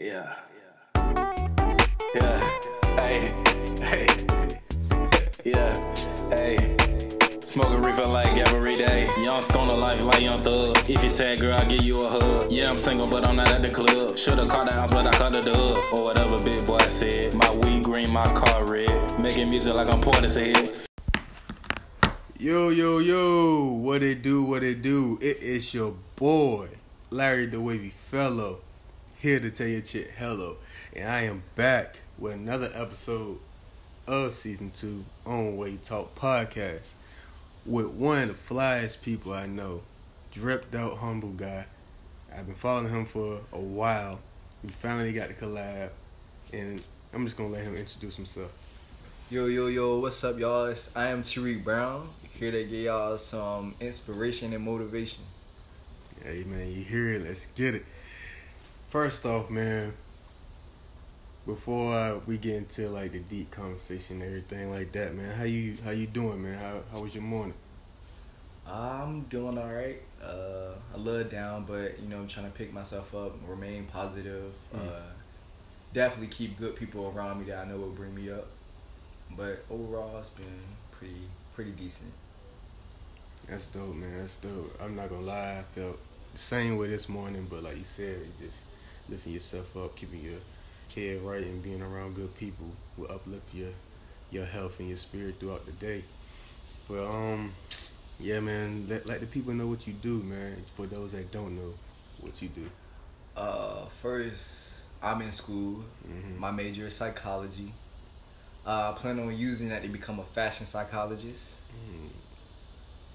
Yeah. Yeah. Hey. Hey. Yeah. Hey. Smoking reefer like every day. Young stoner life like young thug. If you sad girl, I'll give you a hug. Yeah, I'm single, but I'm not at the club. Should've caught the house, but I caught the dub. Or whatever big boy said. My weed green, my car red. Making music like I'm Portishead. Yo, yo, yo, what it do, what it do? It is your boy, Larry the Wavey Fellow, here to tell your chick hello. And I am back with another episode of season two on Way Talk Podcast with one of the flyest people I know, dripped out humble guy. I've been following him for a while. We finally got to collab, and I'm just gonna let him introduce himself. Yo, yo, yo, what's up, y'all? It's, I am Taariq Brown, here to give y'all some inspiration and motivation. Hey man, you hear it? Let's get it. First off, man, before uh, we get into like the deep conversation and everything like that, man, how you how you doing, man? How how was your morning? I'm doing all right. Uh, a little down, but you know, I'm trying to pick myself up, remain positive. Mm. Uh, definitely keep good people around me that I know will bring me up. But overall, it's been pretty pretty decent. That's dope, man. That's dope. I'm not gonna lie, I felt the same way this morning, but like you said, it just lifting yourself up, keeping your head right, and being around good people will uplift your your health and your spirit throughout the day. But um, yeah, man, let let the people know what you do, man. For those that don't know what you do. Uh, first, I'm in school. Mhm. My major is psychology. Uh, I plan on using that to become a fashion psychologist.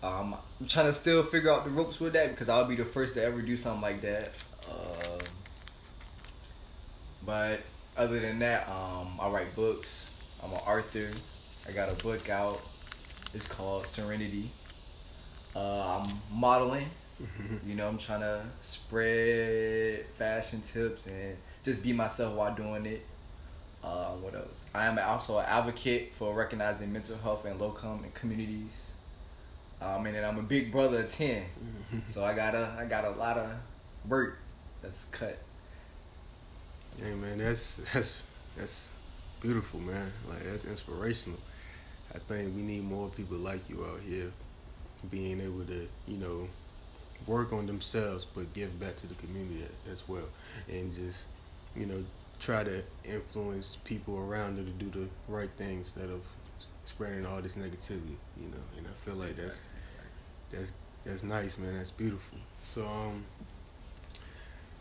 Um, I'm trying to still figure out the ropes with that because I'll be the first to ever do something like that. Um, but other than that, um, I write books. I'm an author. I got a book out. It's called Serenity. Uh, I'm modeling. You know, I'm trying to spread fashion tips and just be myself while doing it. Uh, what else? I am also an advocate for recognizing mental health and low-income communities. Um, and then I'm a big brother of 10 so I got a I got a lot of work that's cut. Hey man, that's that's that's beautiful, man. Like that's inspirational. I think we need more people like you out here, being able to, you know, work on themselves but give back to the community as well, and just, you know, try to influence people around them to do the right things instead of spreading all this negativity, you know. And I feel like that's that's that's nice, man. That's beautiful. So um,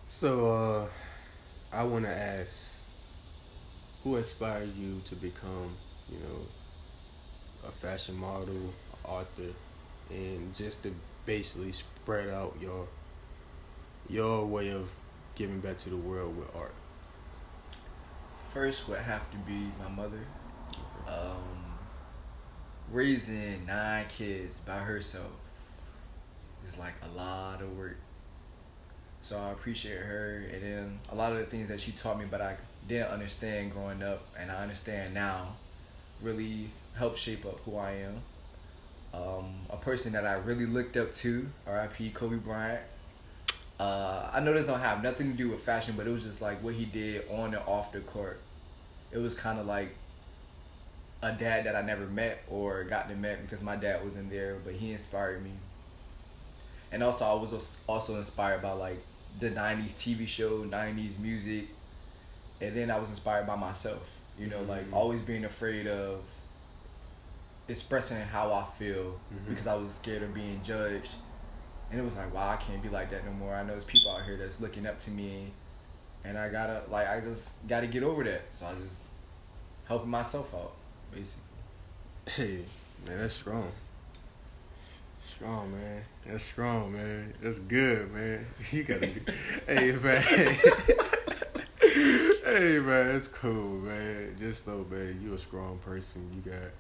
so uh. I want to ask, who inspired you to become, you know, a fashion model, author, and just to basically spread out your your way of giving back to the world with art? First would have to be my mother. Um, raising nine kids by herself is like a lot of work. So I appreciate her, and then a lot of the things that she taught me, but I didn't understand growing up, and I understand now, really helped shape up who I am. Um, a person that I really looked up to, R.I.P. Kobe Bryant. Uh, I know this don't have nothing to do with fashion, but it was just like what he did on and off the court. It was kind of like a dad that I never met or got to met because my dad wasn't there, but he inspired me. And also, I was also inspired by like the '90s TV show, '90s music, and then I was inspired by myself. You know, like Mhm. always being afraid of expressing how I feel Mhm. because I was scared of being judged. And it was like, wow, I can't be like that no more. I know there's people out here that's looking up to me, and I gotta like I just gotta get over that. So I just helping myself out, basically. Hey, man, that's strong. Strong, man. That's strong, man. That's good, man. You gotta be. hey, man. hey, man. That's cool, man. Just know, man, you a strong person. You got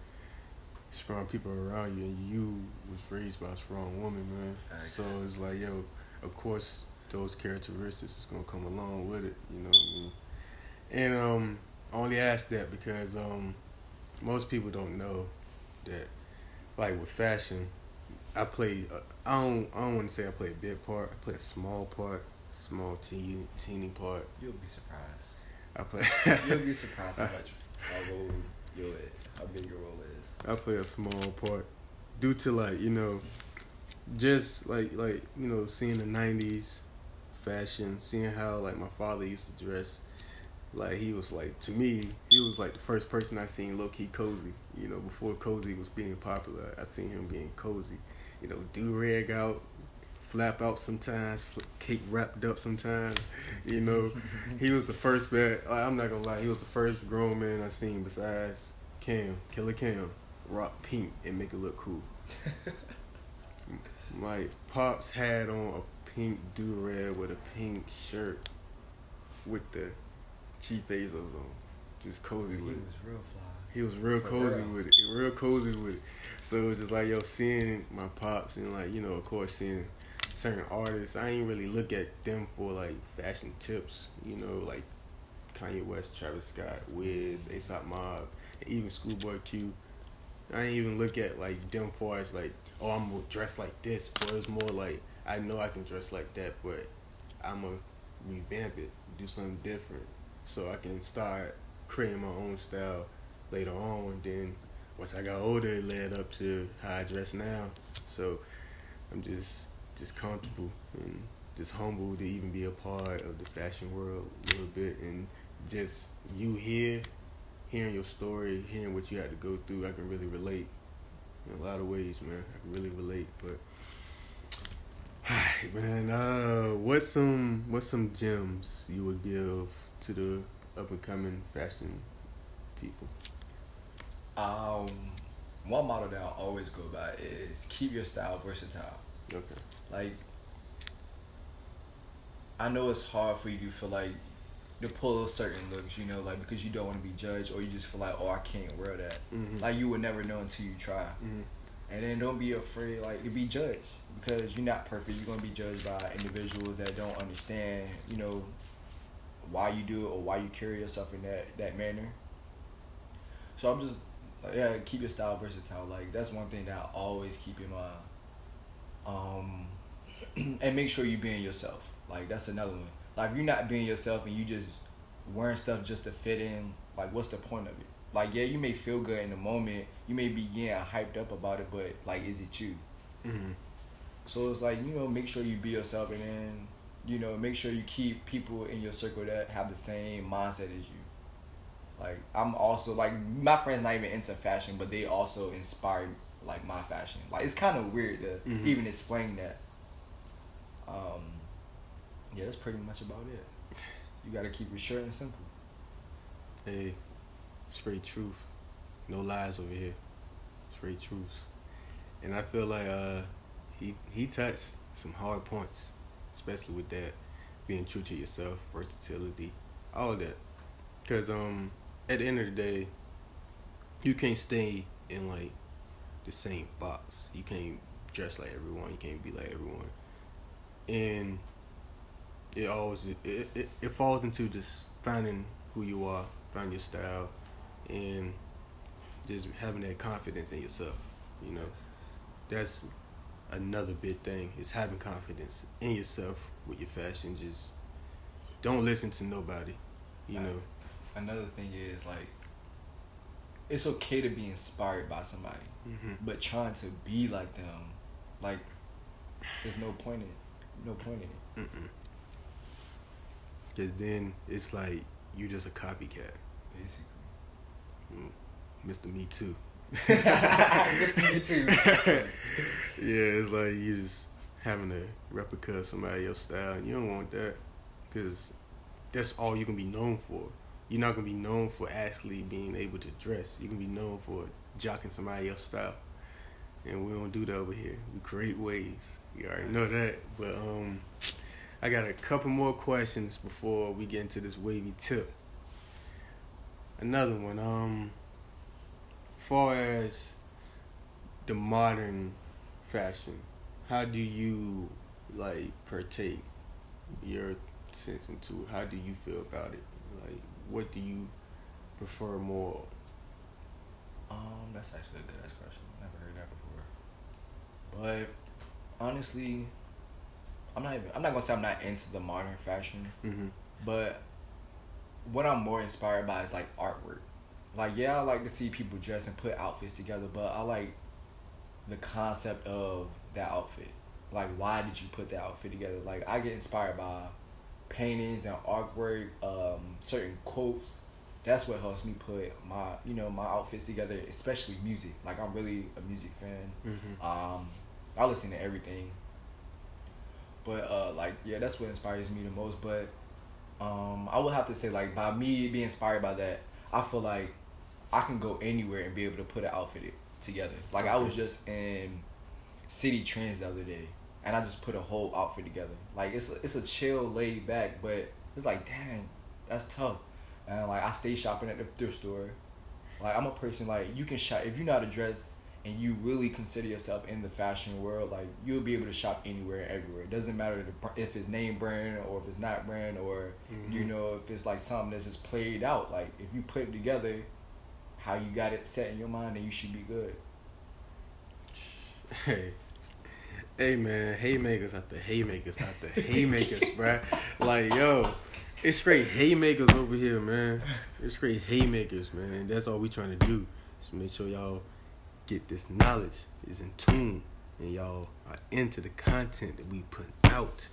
strong people around you, and you was raised by a strong woman, man. Facts. So it's like, yo, of course, those characteristics is gonna come along with it. You know what I mean? And um, I only ask that because um, most people don't know that, like with fashion, I play. Uh, I don't. I don't want to say I play a big part. I play a small part. small teeny teeny part. You'll be surprised. I play. You'll be surprised how much how role your how big your role is. I play a small part due to like you know, just like like you know seeing the '90s fashion, seeing how like my father used to dress. Like he was like to me, he was like the first person I seen low key cozy. You know, before cozy was being popular, I seen him being cozy. You know, do rag out, flap out sometimes, cape wrapped up sometimes. You know, he was the first man. I'm not gonna lie, he was the first grown man I seen besides Cam, Killer Cam, rock pink and make it look cool. My pops had on a pink do rag with a pink shirt with the cheap Bezos on, just cozy He with was real fly. He was real For cozy real. with it, real cozy with it. So it was just like yo, seeing my pops and like you know, of course, seeing certain artists. I ain't really look at them for like fashion tips. You know, like Kanye West, Travis Scott, Wiz, ASAP Mob, even Schoolboy Q. I ain't even look at like them for as like, oh, I'm gonna dress like this, but it's more like I know I can dress like that, but I'm gonna revamp it, do something different, so I can start creating my own style later on. And then once I got older, it led up to how I dress now. So I'm just just comfortable and just humble to even be a part of the fashion world a little bit, and just you here, hearing your story, hearing what you had to go through, I can really relate in a lot of ways, man. I can really relate, but. Man, uh, what's some what's some gems you would give to the up and coming fashion people? Um, one model that I always go by is keep your style versatile. Okay. Like, I know it's hard for you to feel like to pull certain looks, you know, like because you don't want to be judged or you just feel like, oh, I can't wear that. Mhm. Like you would never know until you try. Mhm. And then don't be afraid like to be judged because you're not perfect. You're gonna be judged by individuals that don't understand, you know, why you do it or why you carry yourself in that that manner. So I'm just like, yeah, keep your style versatile. Like that's one thing that I always keep in mind. Um, and make sure you being yourself. Like that's another one. Like if you're not being yourself and you just wearing stuff just to fit in, like what's the point of it? Like yeah, you may feel good in the moment, you may be getting hyped up about it, but like is it you? Mm-hmm. So it's like you know, make sure you be yourself, and then you know, make sure you keep people in your circle that have the same mindset as you. Like I'm also like my friends not even into fashion, but they also inspire like my fashion. Like it's kind of weird to Mhm. even explain that. Um, yeah, that's pretty much about it. You gotta keep it short and simple. Hey, straight truth. No lies over here. Straight truth. And I feel like uh he he touched some hard points, especially with that being true to yourself, versatility, all of that. Cause um at the end of the day, you can't stay in like the same box. You can't dress like everyone. You can't be like everyone. And it always it, it, it falls into just finding who you are, finding your style, and just having that confidence in yourself. You know, that's another big thing is having confidence in yourself with your fashion. Just don't listen to nobody. You know, Another thing is like, it's okay to be inspired by somebody. hmm but trying to be like them, like, there's no point in no point in it. Mm-mm. Cause then it's like you just a copycat, Basically, Mr. Me Too. Mr. Me Too. yeah, it's like you just having a replica of somebody else's style. You don't want that because that's all you can be known for. You're not gonna be known for actually being able to dress. You can be known for jocking somebody else's style, and we don't do that over here. We create waves. You already know that. But um, I got a couple more questions before we get into this wavy tip. Another one. Um, far as the modern fashion, how do you like partake your sense into? How do you feel about it? Like, what do you prefer more? Um, that's actually a good ass question. Never heard that before. But honestly, I'm not even. I'm not gonna say I'm not into the modern fashion, Mm-hmm. but what I'm more inspired by is like artwork. Like yeah, I like to see people dress and put outfits together, but I like the concept of that outfit. Like why did you put that outfit together? Like I get inspired by paintings and artwork, um, certain quotes. That's what helps me put my you know my outfits together, especially music. Like I'm really a music fan. Mm-hmm. Um, I listen to everything. But uh, like yeah, that's what inspires me the most. But um, I would have to say like by me being inspired by that, I feel like I can go anywhere and be able to put an outfit together. Like I was just in Citi Trends the other day, and I just put a whole outfit together. Like it's a, it's a chill, laid back, but it's like dang, that's tough. And like I stay shopping at the thrift store. Like I'm a person like you can shop if you know how to dress and you really consider yourself in the fashion world. Like you'll be able to shop anywhere, everywhere. It doesn't matter if it's name brand or if it's not brand or you Mhm. know if it's like something that's just played out. Like if you put it together, how you got it set in your mind, then you should be good. Hey, hey man, haymakers after haymakers after haymakers, bruh. Like yo, it's straight haymakers over here, man. It's straight haymakers, man. That's all we trying to do. Is make sure y'all get this knowledge, is in tune, and y'all are into the content that we put out.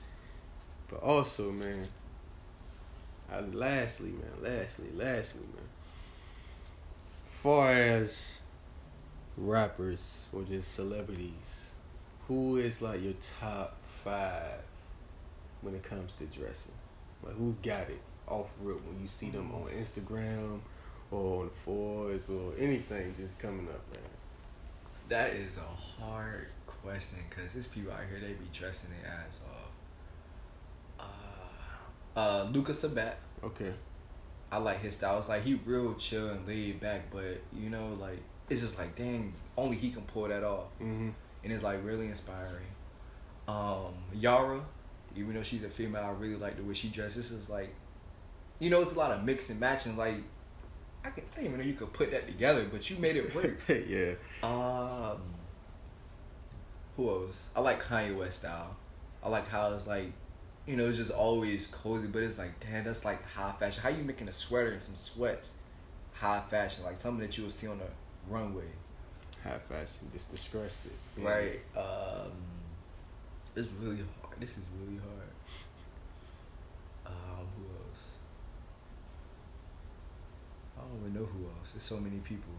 But also, man. Uh, lastly, man. Lastly, lastly, man. Far as rappers or just celebrities, who is like your top five when it comes to dressing? Like who got it off rip when you see them on Instagram or on the fours or anything just coming up, man? That is a hard question because there's people out here they be dressing their ass off. Uh, uh, Luka Sabbat. Okay. I like his style. It's like he real chill and laid back, but you know, like it's just like dang, only he can pull that off, Mm-hmm. And it's like really inspiring. Um, Yara, even though she's a female, I really like the way she dresses. This is like, you know, it's a lot of mix and matching. Like, I, can, I didn't even know you could put that together, but you made it work. yeah. Um, who else? I like Kanye West style. I like how it's like, you know, it's just always cozy, but it's like, damn, that's like high fashion. How you making a sweater and some sweats high fashion, like something that you would see on the runway, High fashion, just distressed it. Yeah. right? Um, it's really hard. This is really hard. Um, who else? I don't even know who else. There's so many people.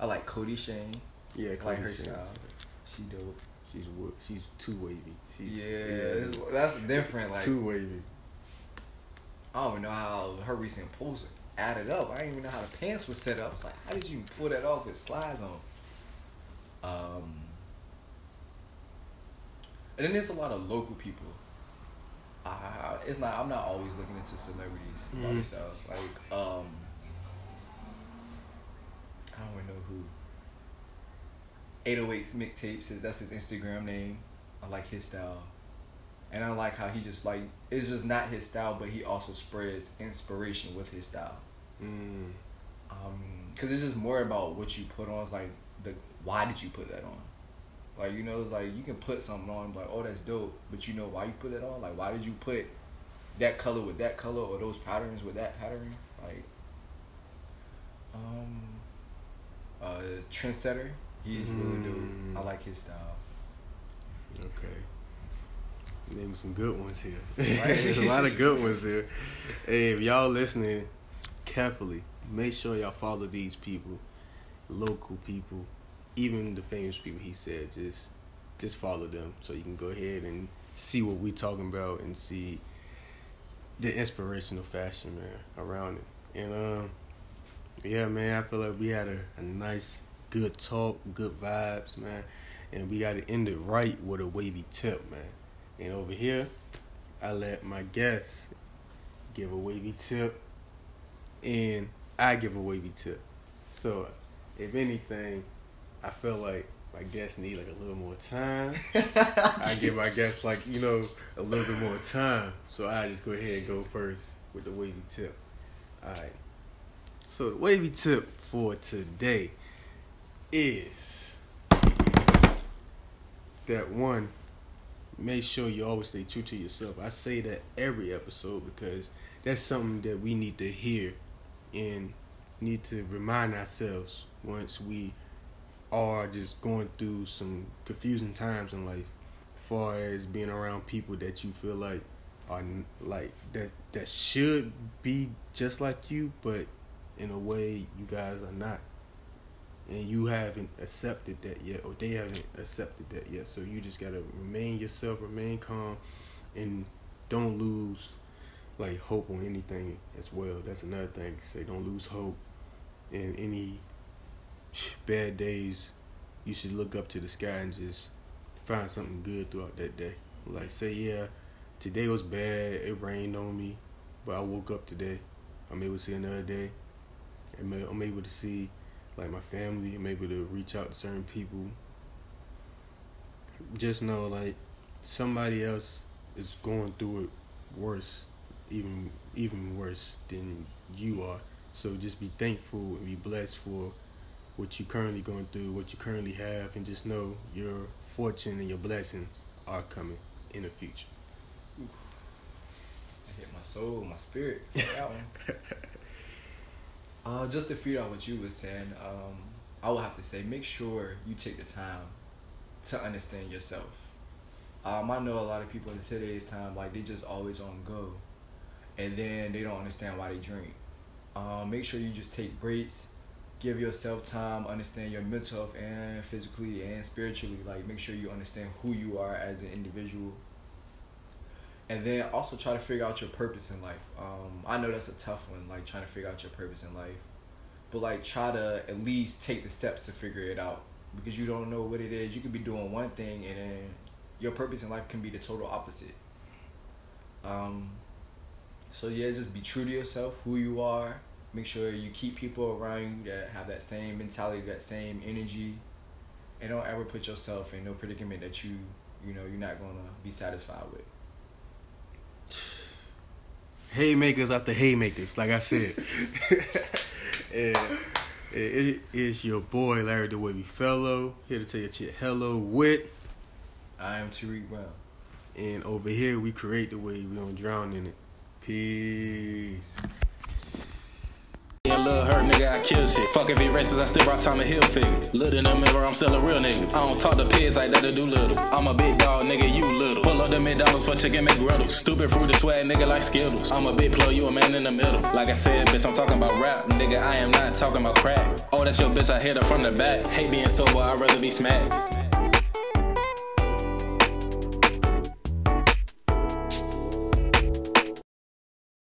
I like Kodie Shane. Yeah, like her Shannon. style. She dope. She's she's too wavy. She's, Yeah, it's- that's different. Like too wavy. I don't even know how her recent post added up. I didn't even know how the pants were set up. It's like, how did you pull that off with slides on? Um, and then there's a lot of local people. Uh, it's not. I'm not always looking into celebrities Mhm. body styles. Like, um, I don't even know who. 808s mixtapes is that's his Instagram name. I like his style. And I like how he just like it's just not his style, but he also spreads inspiration with his style. Mm. Um, cause it's just more about what you put on. It's like the why did you put that on? Like you know, it's like you can put something on, like oh that's dope, but you know why you put it on? Like why did you put that color with that color or those patterns with that pattern? Like, um, uh, trendsetter. He's really dope. Mm. I like his style. Okay. Name some good ones here. There's a lot of good ones here. Hey, if y'all listening carefully, make sure y'all follow these people, local people, even the famous people. He said just just follow them so you can go ahead and see what we talking about and see the inspirational fashion man around it. And um, yeah, man, I feel like we had a, a nice, good talk, good vibes, man. And we got to end it right with a wavy tip, man. And over here, I let my guests give a wavy tip, and I give a wavy tip. So, if anything, I feel like my guests need like a little more time. I give my guests like you know a little bit more time, so I just go ahead and go first with the wavy tip. All right. So the wavy tip for today is that one make sure you always stay true to yourself. I say that every episode because that's something that we need to hear and need to remind ourselves once we are just going through some confusing times in life, far as being around people that you feel like are like that that should be just like you, but in a way you guys are not and you haven't accepted that yet or they haven't accepted that yet. So you just gotta remain yourself remain calm and don't lose like hope on anything as well. That's another thing say. Don't lose hope in any bad days. You should look up to the sky and just find something good throughout that day. Like say yeah today was bad. It rained on me but i woke up today. I'm able to see another day. And i'm able to see like my family. I'm able to reach out to certain people. Just know like somebody else is going through it worse, even even worse than you are. So just be thankful and be blessed for what you're currently going through, what you currently have, and just know your fortune and your blessings are coming in the future. I hit my soul, my spirit. That one. Uh, just to feed off what you were saying, um, I would have to say make sure you take the time to understand yourself. Um, I know a lot of people in today's time, like they just always on go, and then they don't understand why they drink. Um, make sure you just take breaks, give yourself time, understand your mental health and physically and spiritually. Like make sure you understand who you are as an individual and then also try to figure out your purpose in life. Um, I know that's a tough one, like trying to figure out your purpose in life, but like try to at least take the steps to figure it out because you don't know what it is. You could be doing one thing and then your purpose in life can be the total opposite. Um, so yeah, just be true to yourself, who you are. Make sure you keep people around you that have that same mentality, that same energy, and don't ever put yourself in no predicament that you, you know, you're not gonna be satisfied with haymakers after haymakers, like I said. and it is your boy Larry the Wavey Fellow here to tell you shit hello with. I am Taariq Brown. And over here we create the wave, we don't drown in it. Peace. Little hurt nigga, I kill shit. Fuck if he racist, I still rock Tommy Hilfiger. Look in the mirror, I'm still a real nigga. I don't talk to pigs like that to do little. I'm a big dog, nigga, you little. Pull up the McDonald's for chicken McGriddles. Stupid fruity swag, nigga, like Skittles. I'm a big plug, you a man in the middle. Like I said, bitch, I'm talking about rap. Nigga, I am not talking about crack. Oh, that's your bitch, I hit her from the back. Hate being sober, I'd rather be smacked.